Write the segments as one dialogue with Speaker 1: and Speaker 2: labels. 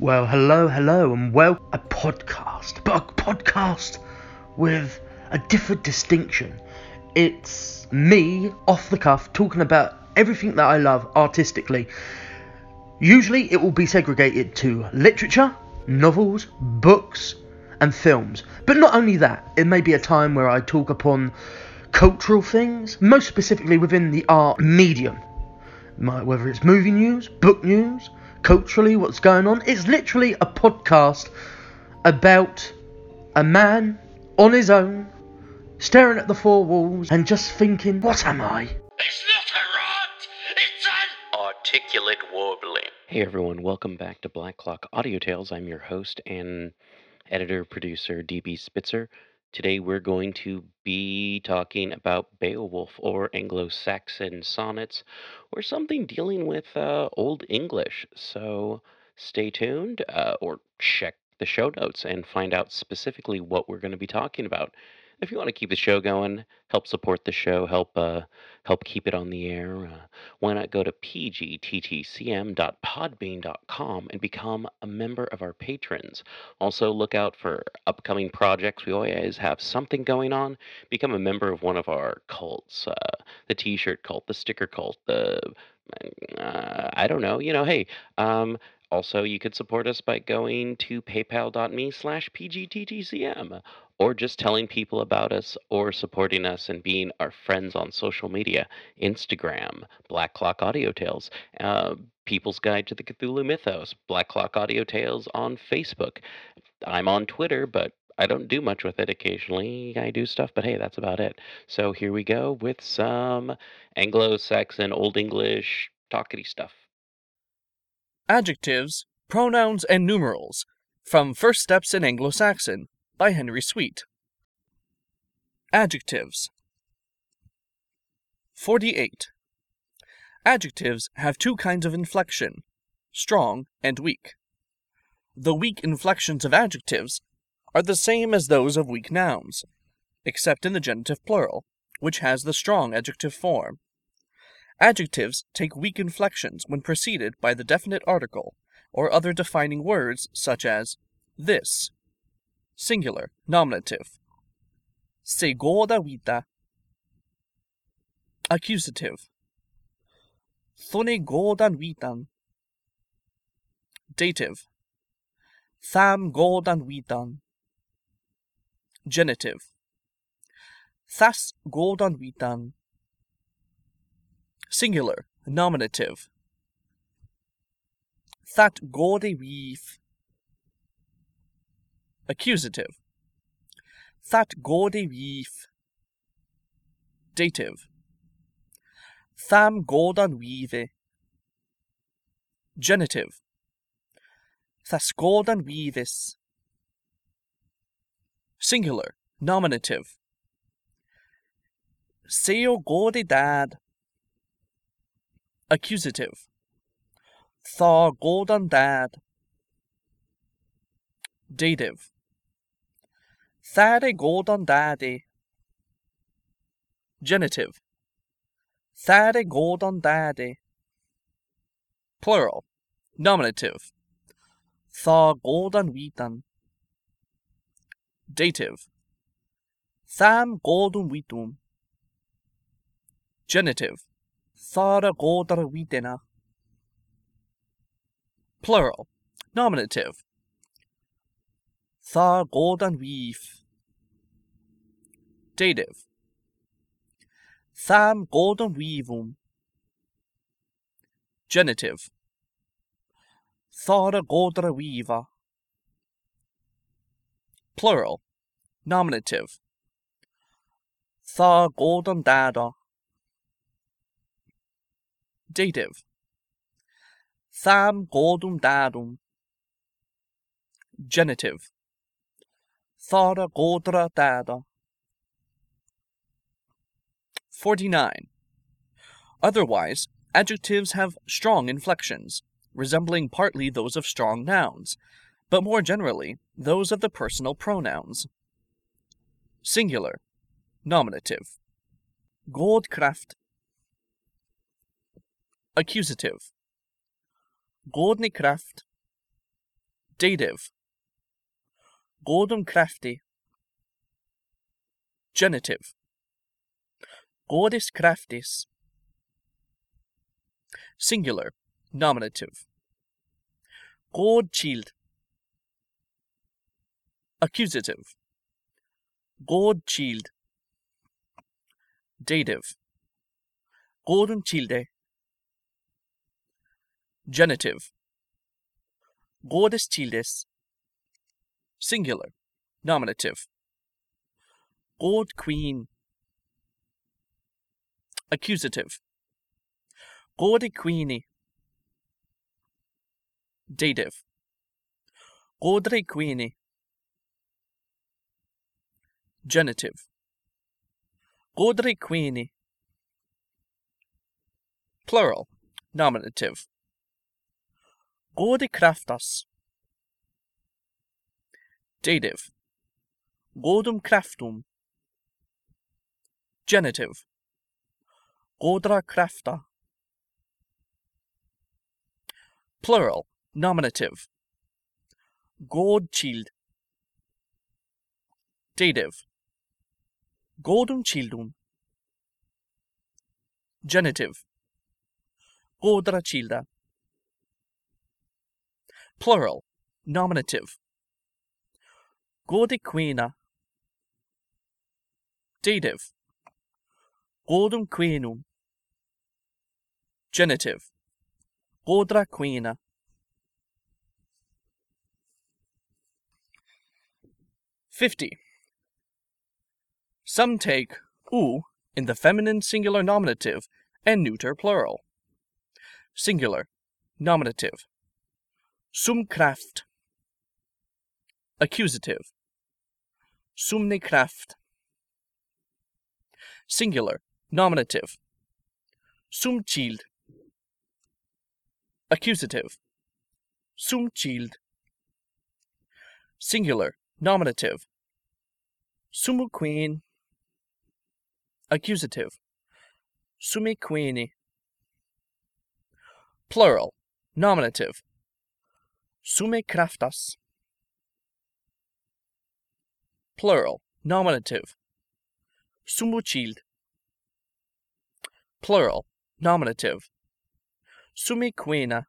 Speaker 1: Well, hello, hello, and well, a podcast, but a podcast with a different distinction. It's me off the cuff talking about everything that I love artistically. Usually, it will be segregated to literature, novels, books, and films. But not only that, it may be a time where I talk upon cultural things, most specifically within the art medium. Whether it's movie news, book news, culturally, what's going on. It's literally a podcast about a man on his own, staring at the four walls and just thinking, what am I?
Speaker 2: It's not a rot! It's an
Speaker 3: articulate warbling.
Speaker 4: Hey everyone, welcome back to Black Clock Audio Tales. I'm your host and editor producer DB Spitzer. Today we're going to be talking about Beowulf or Anglo Saxon sonnets or something dealing with uh, Old English. So stay tuned uh, or check the show notes and find out specifically what we're going to be talking about if you want to keep the show going, help support the show, help uh, help keep it on the air, uh, why not go to pgttcm.podbean.com and become a member of our patrons? Also, look out for upcoming projects. We always have something going on. Become a member of one of our cults uh, the t shirt cult, the sticker cult, the uh, I don't know. You know, hey, um, also, you could support us by going to paypal.me slash pgttcm or just telling people about us or supporting us and being our friends on social media Instagram, Black Clock Audio Tales, uh, People's Guide to the Cthulhu Mythos, Black Clock Audio Tales on Facebook. I'm on Twitter, but I don't do much with it. Occasionally I do stuff, but hey, that's about it. So here we go with some Anglo Saxon, Old English, talkity stuff.
Speaker 5: Adjectives, Pronouns, and Numerals from First Steps in Anglo Saxon by Henry Sweet. Adjectives 48. Adjectives have two kinds of inflection strong and weak. The weak inflections of adjectives are the same as those of weak nouns, except in the genitive plural, which has the strong adjective form. Adjectives take weak inflections when preceded by the definite article or other defining words such as this, singular, nominative, se goda vita, accusative, thone godan vitan, dative, tham godan vitan, genitive, thas godan vitan, Singular, nominative. That gaudy weave. Accusative. That gaudy weave. Dative. Tham gaudan weave. Genitive. Thas gaudan weavis. Singular, nominative. Seo gaudy dad. Accusative. Thaw golden dad. Dative. Thade golden daddy. Genitive. Thade golden daddy. Plural. Nominative. Thaw golden wheaton. Dative. Tham golden wheatum. Genitive. Thara godar vitena. Plural. Nominative. Tha god an weef. Dative. Tham god an weevum. Genitive. Thara godra weeva. Plural. Nominative. Tha god an dada. Dative. Tham godum dadum. Genitive. Thara godra dada. 49. Otherwise, adjectives have strong inflections, resembling partly those of strong nouns, but more generally, those of the personal pronouns. Singular. Nominative. Godkraft. Accusative. Godnikraft. Dative. Godumkraftig. Genitive. Godis craftis. Singular. Nominative. Godchild. Accusative. Godchild. Dative. Godumchilde. Genitive. Godeschildes. Singular. Nominative. God queen. Accusative. Gode queenie. Dative. Godre queenie. Genitive. Godre queenie. Plural. Nominative. Gode kraftas. Dative. Godum kraftum. Genitive. Godra krafta. Plural. Nominative. Godchild. Dative. Godum childum. Genitive. Godra childa. Plural. Nominative. Godiquina. Dative. Godum quinum. Genitive. Godra quina. Fifty. Some take u in the feminine singular nominative and neuter plural. Singular. Nominative. Sum kraft. Accusative. Sumne kraft. Singular. Nominative. Sum child. Accusative. Sum child. Singular. Nominative. Sumu queen. Accusative. Sumi queeni. Plural. Nominative. Sume kraftas. Plural. Nominative. Sumuchild. Plural. Nominative. Sumi quena.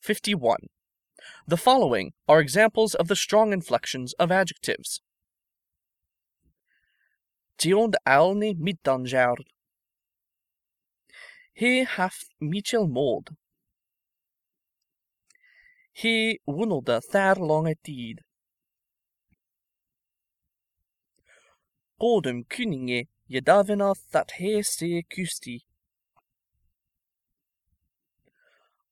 Speaker 5: 51. The following are examples of the strong inflections of adjectives. Tiond alni middanjard. He hath Michel mod. He wonelde thar lange tid. Godum kuninge jedavena that he se kusti.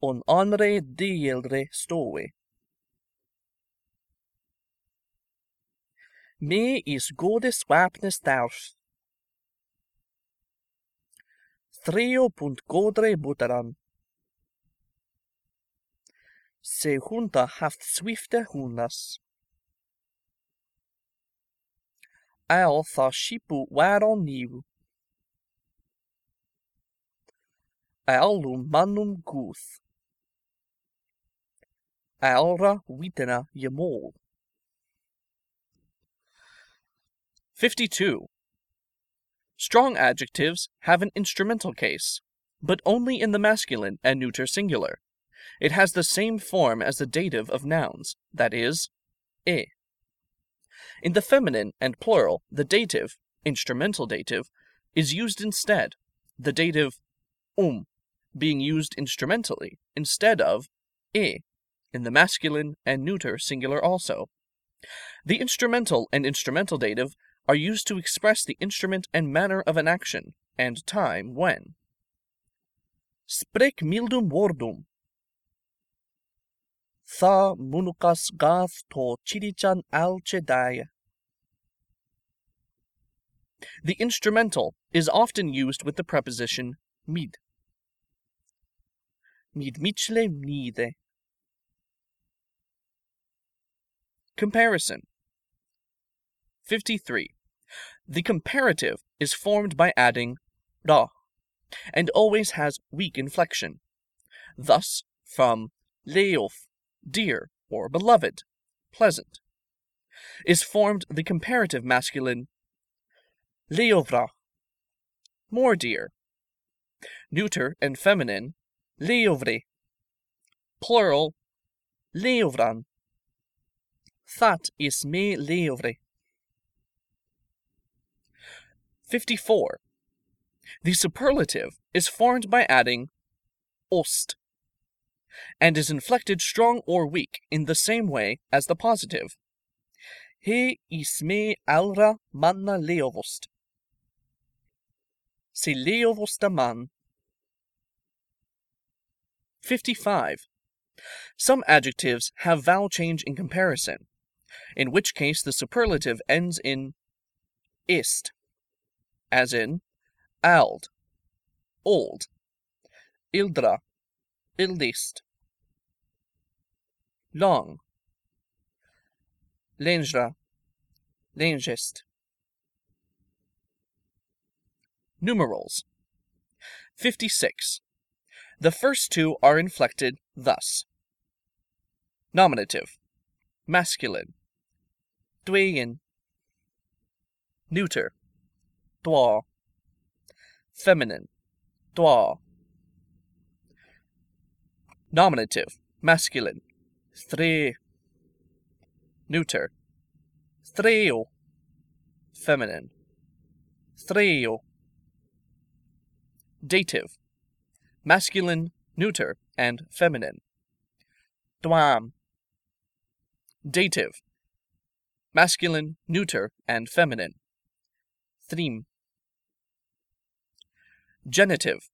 Speaker 5: on anre dielre stoe. Me is godes wapnes daus. Threo punt godre buteran. Se hunta haft swifte hunas. Al tha shipu waron nivu. Aelum manum guth. Alra witena yemol. 52. Strong adjectives have an instrumental case, but only in the masculine and neuter singular, It has the same form as the dative of nouns, that is, e. In the feminine and plural, the dative, instrumental dative, is used instead, the dative um being used instrumentally instead of e in the masculine and neuter singular also. The instrumental and instrumental dative are used to express the instrument and manner of an action and time when. Sprek mildum wordum. Tha munukas gath to chirichan alchedaya. The instrumental is often used with the preposition mid. Mid michle nide. Comparison 53. The comparative is formed by adding ra and always has weak inflection. Thus, from leof, dear or beloved, pleasant, is formed the comparative masculine leovra, more dear, neuter and feminine leovre, plural leovran. That is me leovre. 54. The superlative is formed by adding ost and is inflected strong or weak in the same way as the positive. He isme alra manna leovost. Se leovosta man. 55. Some adjectives have vowel change in comparison, in which case the superlative ends in ist, as in ald, old, ildra, ildist, long, lengra, lengest. Numerals 56. The first two are inflected thus. Nominative, masculine, dweyen, neuter, dwa, feminine, dwa. Nominative, masculine, thre, neuter, threo, feminine, threo. Dative, masculine, neuter, and feminine. Dwam. Dative, masculine, neuter, and feminine. Thrim. Genitive,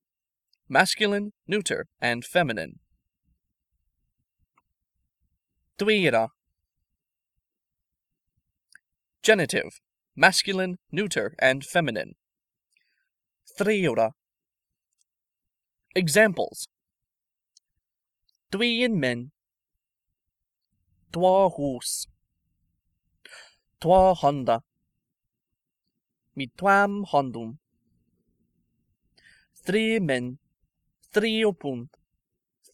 Speaker 5: masculine, neuter, and feminine. Dwira. Genitive, masculine, neuter, and feminine. Threura. Examples Dwyen men. Dwa Dwa honda. Mi twam hondum. Three men. Three opund.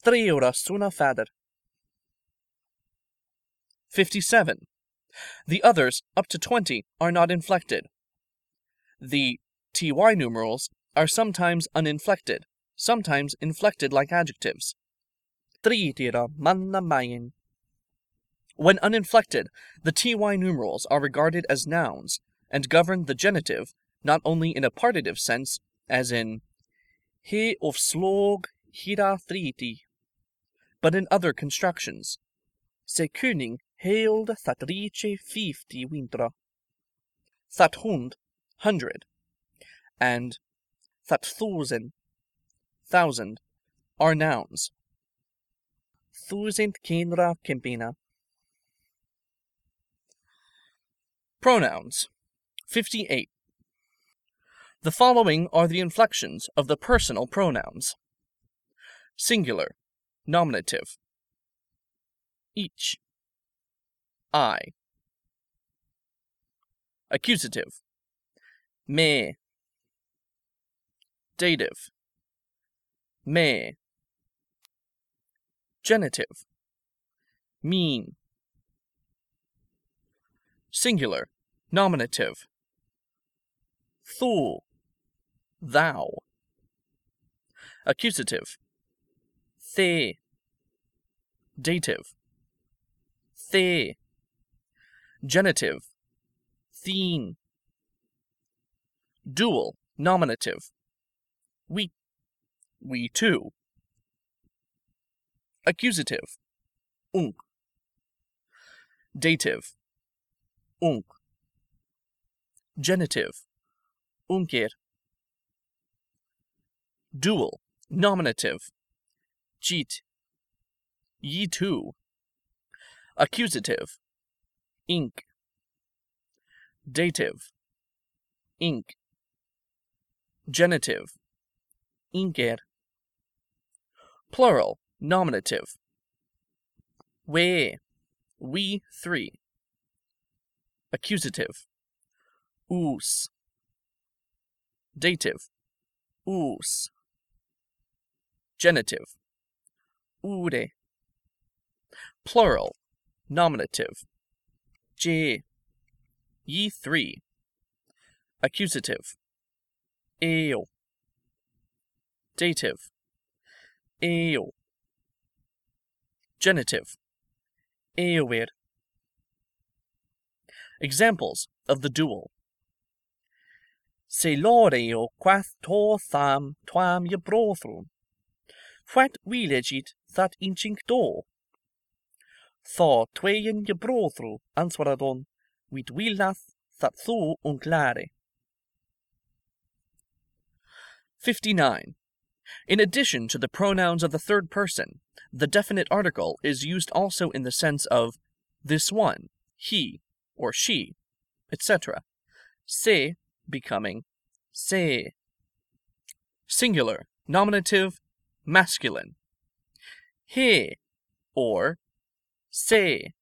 Speaker 5: Three ora suna fader. 57. The others, up to 20, are not inflected. The ty numerals are sometimes uninflected, sometimes inflected like adjectives. Tritira manna mayen. When uninflected, the ty numerals are regarded as nouns and govern the genitive not only in a partitive sense, as in he of slog hira thriti, but in other constructions. Se kuning held that riche fifty wintra. That hund, hundred, and that thousand, thousand, are nouns. Thousand kinra kempina. Pronouns. 58. The following are the inflections of the personal pronouns. Singular, nominative, each, I, accusative, me, dative, me, genitive, mean, singular, nominative, thu, thou, accusative, the, Dative. The. Genitive. Theen. Dual. Nominative. We. We too. Accusative. Unk. Dative. Unk. Genitive. Unker. Dual. Nominative. Cheat. Ye too. Accusative. Ink. Dative. Ink. Genitive. Inker. Plural. Nominative. We. We three. Accusative. Oos. Dative. Oos. Genitive. Ure. Plural. Nominative. J. Ye three. Accusative. Eo. Dative. Eo. Genitive. Eowir. Examples of the dual. Se loreo quath tor tham twam ye brothrum. Fwat wilegit that inchink do. Thor tweien je brothru answaradon, wit willath that thu unklare. 59. In addition to the pronouns of the third person, the definite article is used also in the sense of this one, he, or she, etc. Se becoming se. Singular, nominative, masculine. He, or se.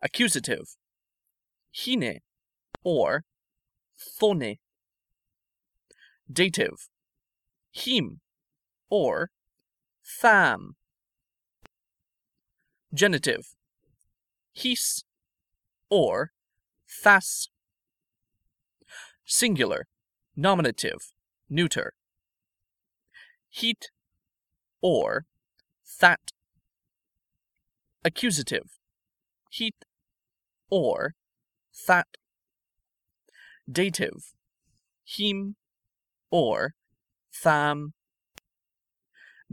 Speaker 5: Accusative. Hine, or thone. Dative. Him, or tham. Genitive. His, or thas. Singular, nominative, neuter. Heat, or that. Accusative. Heat, or that. Dative. Him, or tham.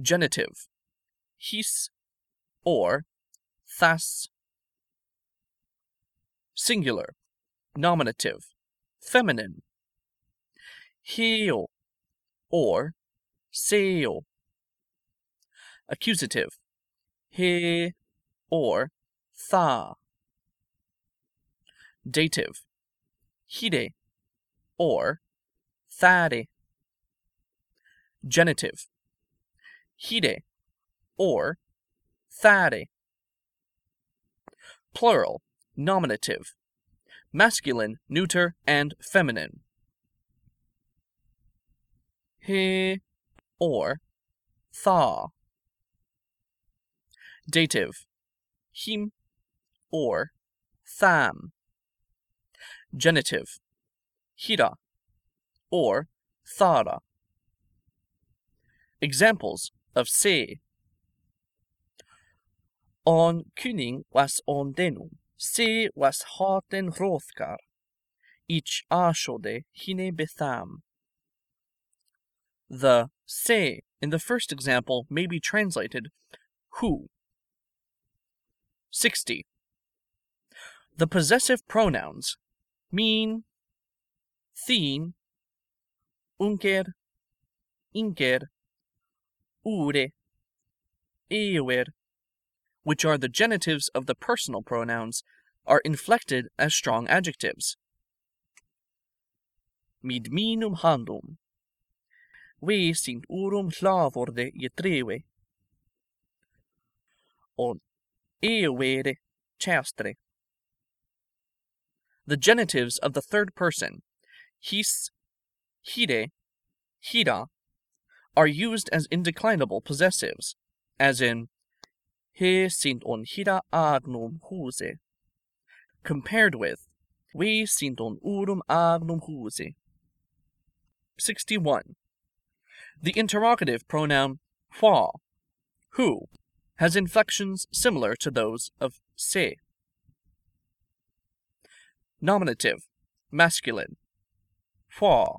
Speaker 5: Genitive. His, or thas. Singular, nominative, feminine. Heel, or seo. Accusative. He, or tha. Dative. Hide, or thade. Genitive. Hide, or thade. Plural, nominative. Masculine, neuter, and feminine. He, or tha. Dative. Him, or tham. Genitive. Hira, or thara. Examples of se. On kuning was on denum, se was harten hrothkar. Ich ashode hine betham. The se in the first example may be translated who. 60. The possessive pronouns mean, theen, unker, inker, ure, eoer, which are the genitives of the personal pronouns, are inflected as strong adjectives. Mid minum handum. We sint urum hlavorde jetreve. On eovere chastre. The genitives of the third person, his, hide, hida, are used as indeclinable possessives, as in he sint on hida agnum huse, compared with we sint on urum agnum huse. 61. The interrogative pronoun hua, who, has inflections similar to those of se. Nominative, masculine, hua.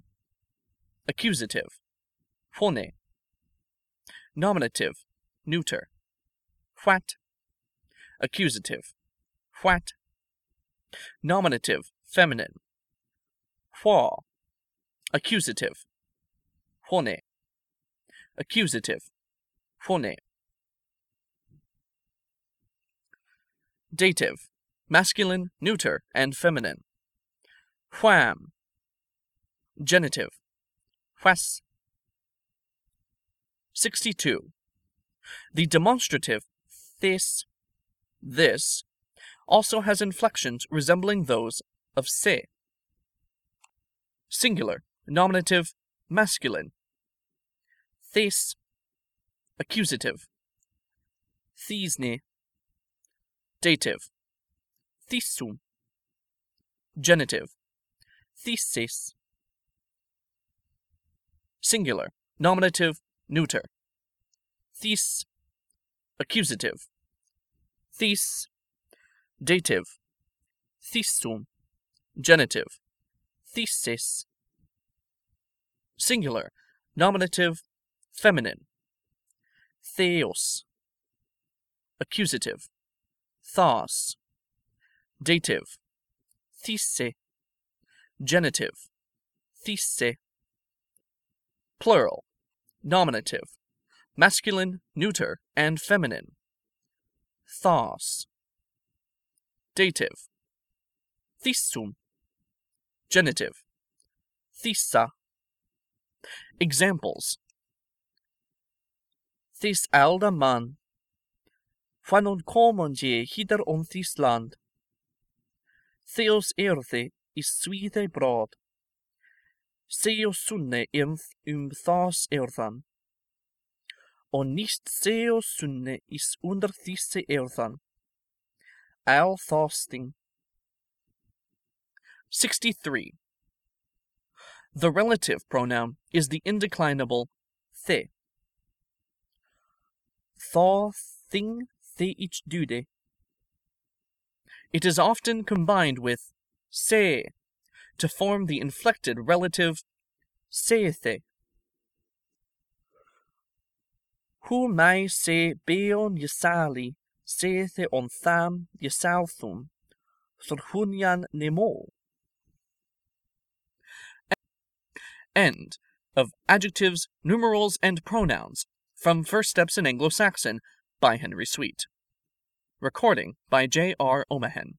Speaker 5: Accusative, hone. Nominative, neuter, huat. Accusative, huat. Nominative, feminine, hua. Accusative, hone. Accusative, hone. Dative, masculine, neuter, and feminine. Wham. Genitive, whas. 62. The demonstrative this, this, also has inflections resembling those of se. Singular, nominative, masculine. This, accusative. Thesne, dative. Thesum, genitive. Thesis, singular, nominative, neuter. Thes, accusative. Thes, dative. Thesum, genitive. Thesis, singular, nominative, feminine. Theos, accusative. Thos, dative. These, genitive. These, plural, nominative, masculine, neuter, and feminine. Thos, dative. Thesum, genitive. Thesa. Examples. This alda man. Fanon komonje hider on this land. Theos earthe is sweethe broad. Seo sunne ernth um thas earthan. Og nist seo sunne is under thisse earthan. Al thasting. 63. The relative pronoun is the indeclinable the. Thaw thing the each dude. It is often combined with se to form the inflected relative seethe. Mai se beon yasali seethe on tham yasalthum thorhunyan nemo. End of Adjectives, Numerals, and Pronouns from First Steps in Anglo Saxon by Henry Sweet. Recording by J. R. Omahen.